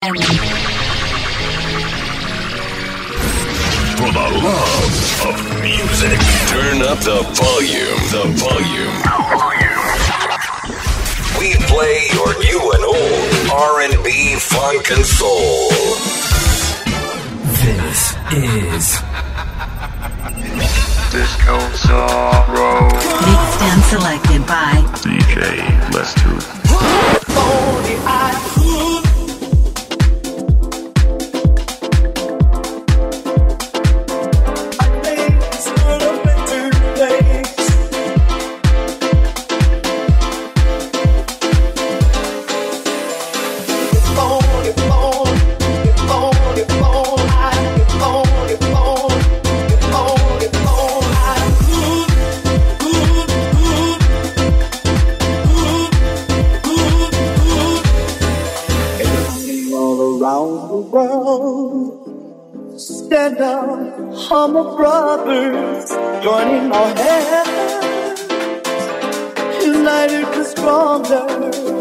For the love of music, turn up the volume, the volume. We play your new and old R&B, funk, and soul. This is Disco Sorrow. Mixed and selected by DJ Lester. Bahama brothers joining our hands, united and stronger.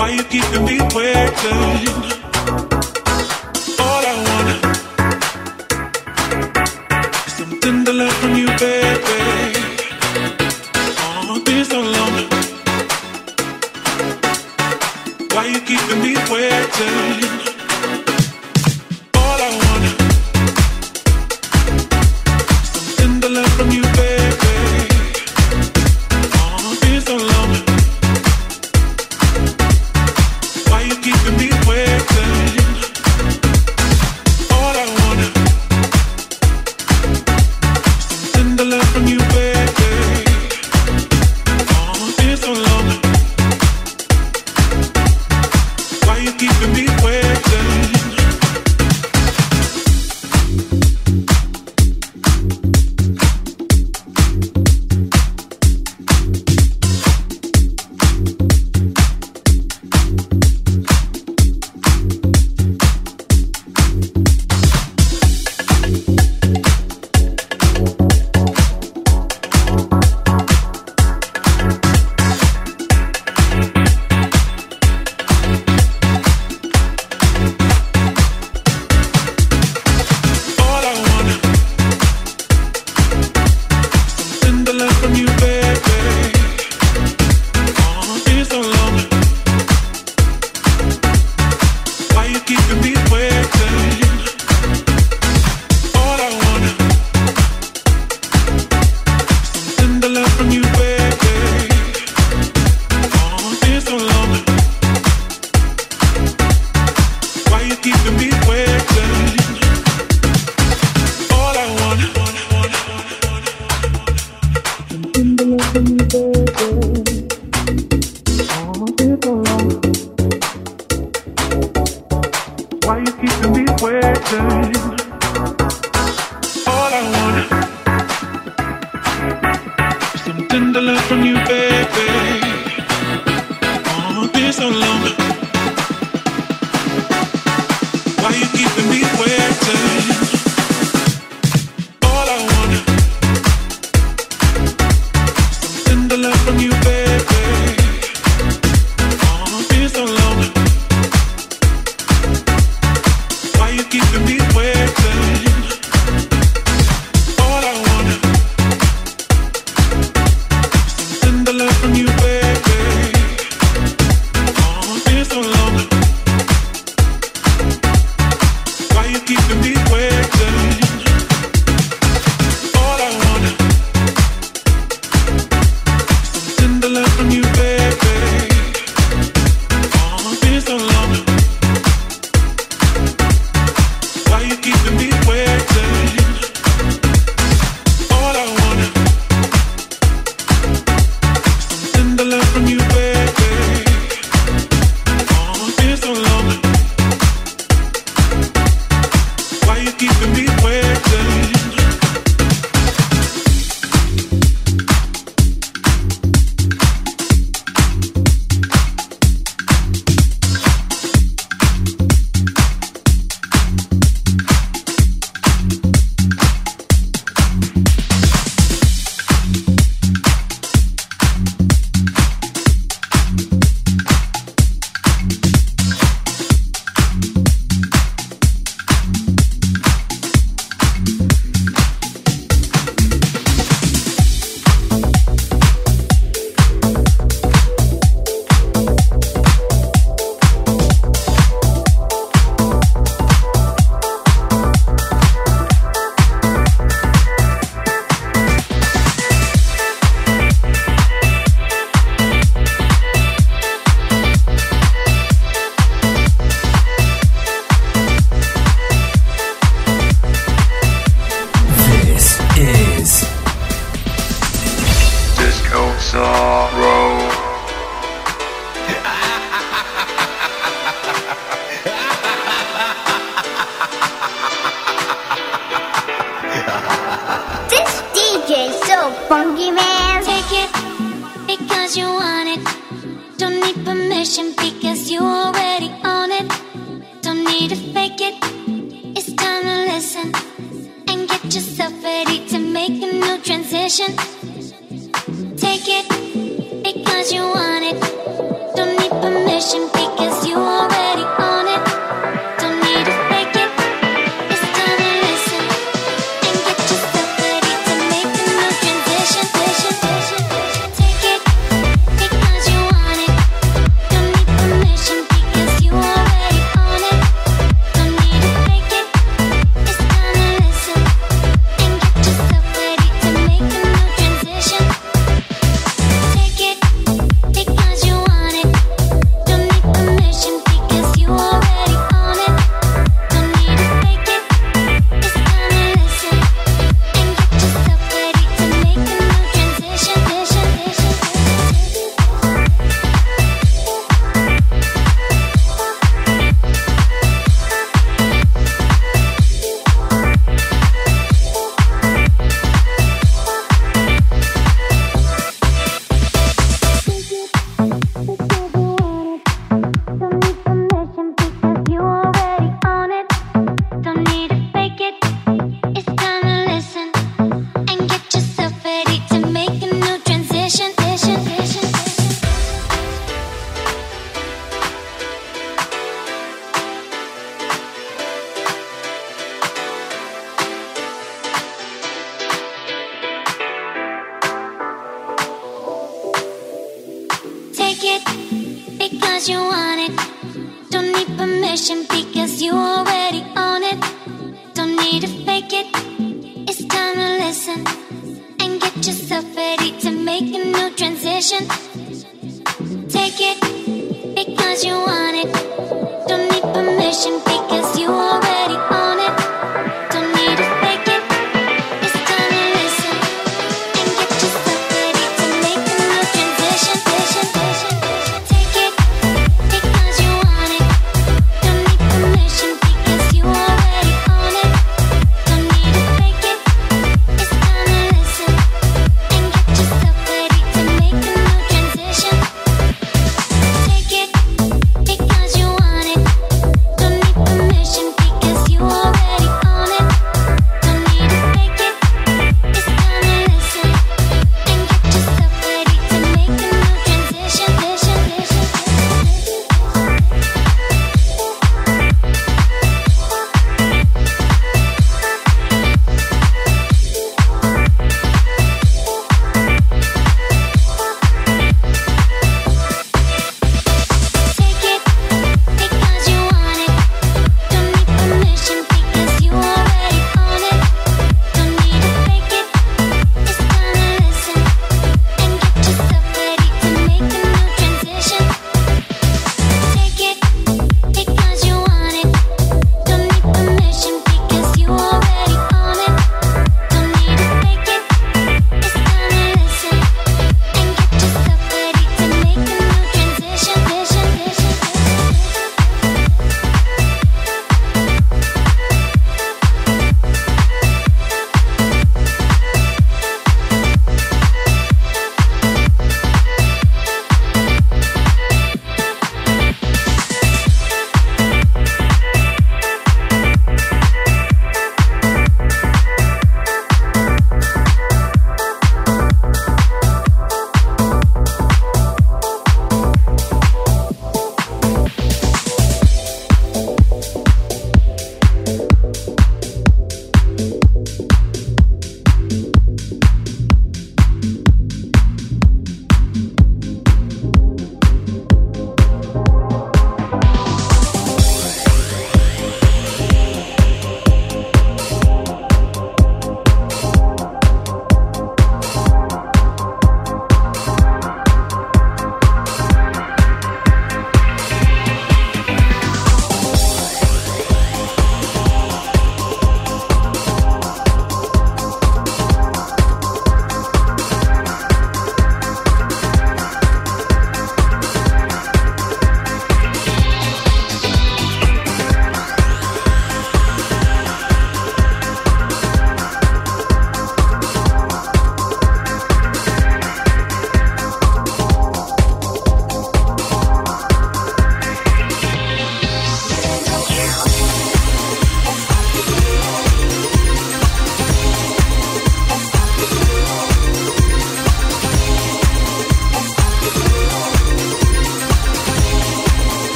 Why you keep the beat waiting?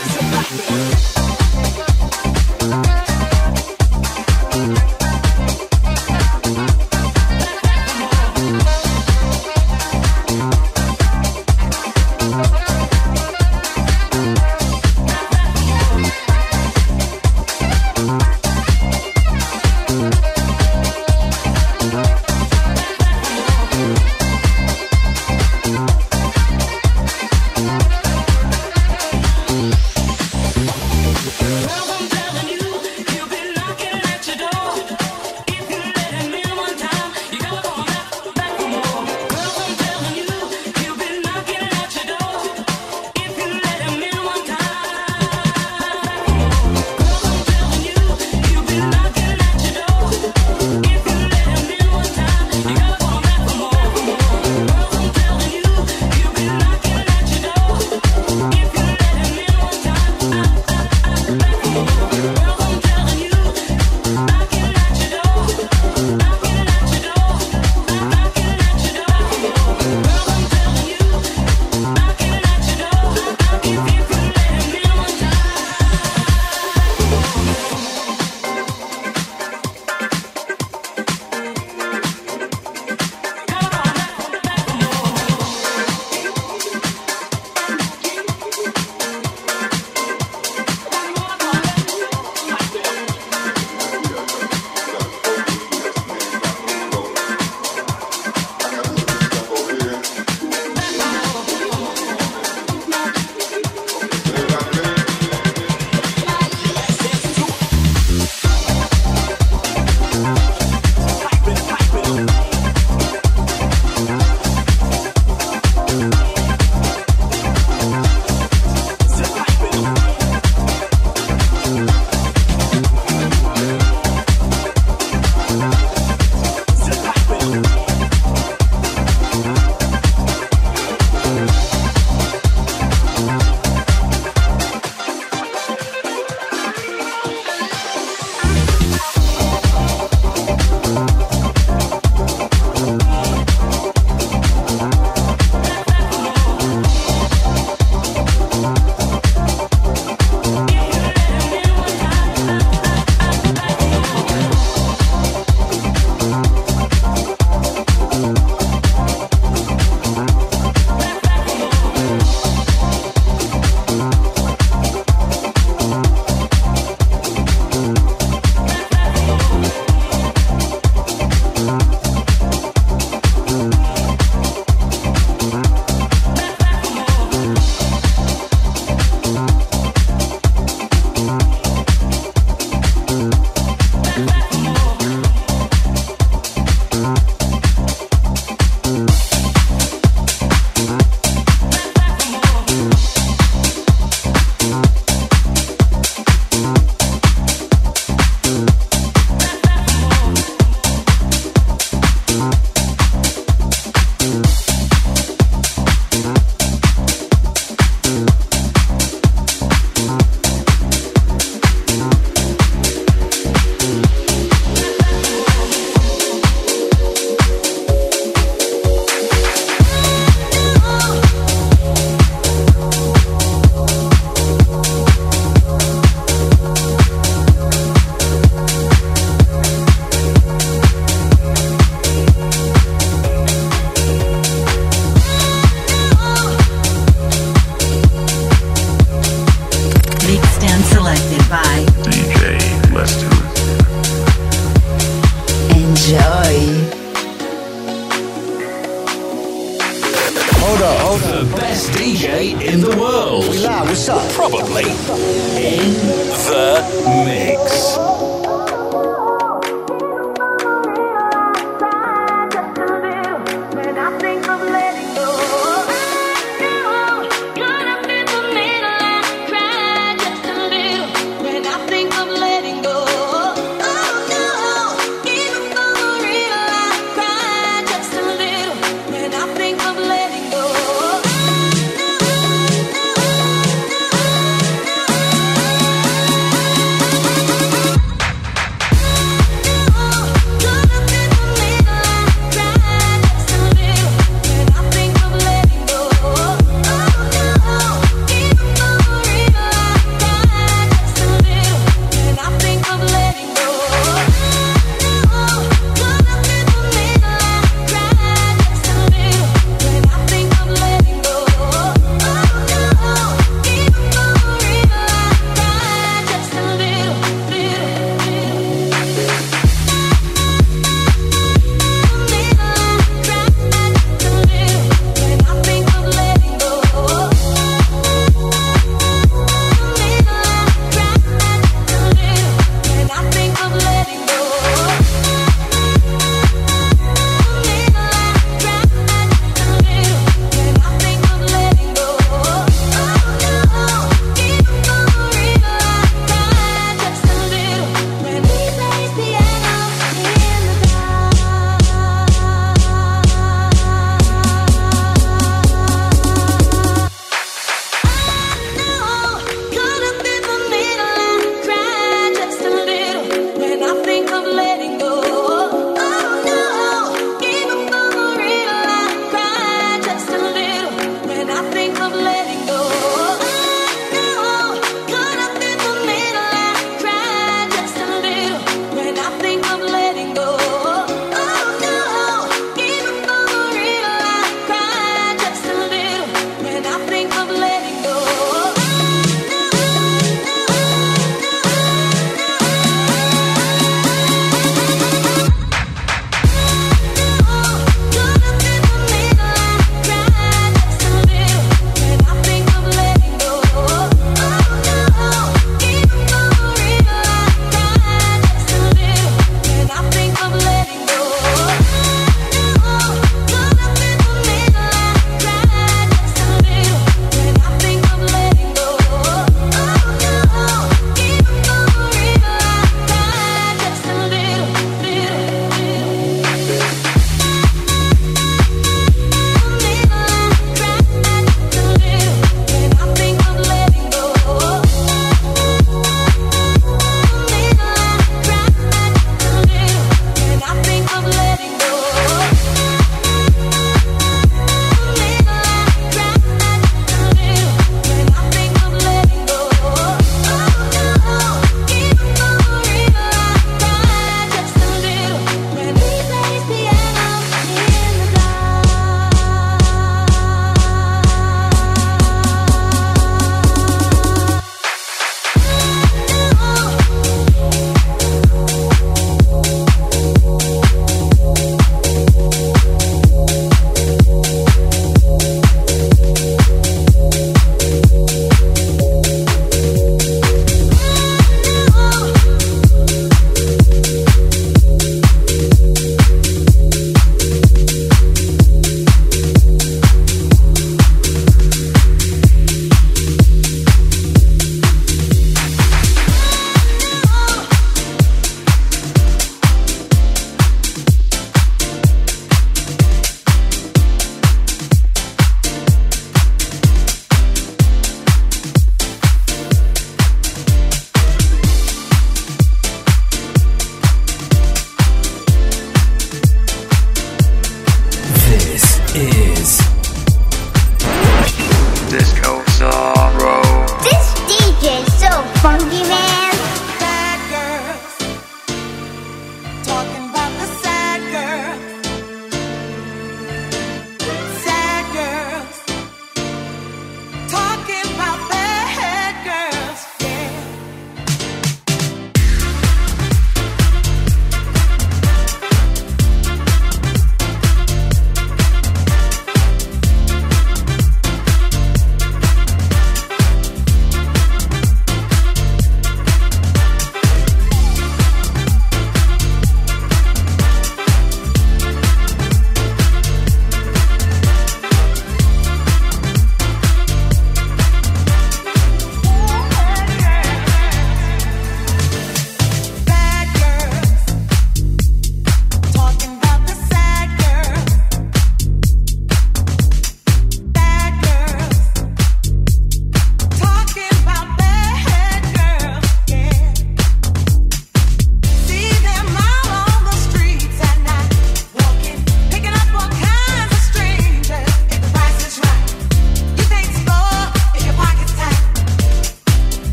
It's a.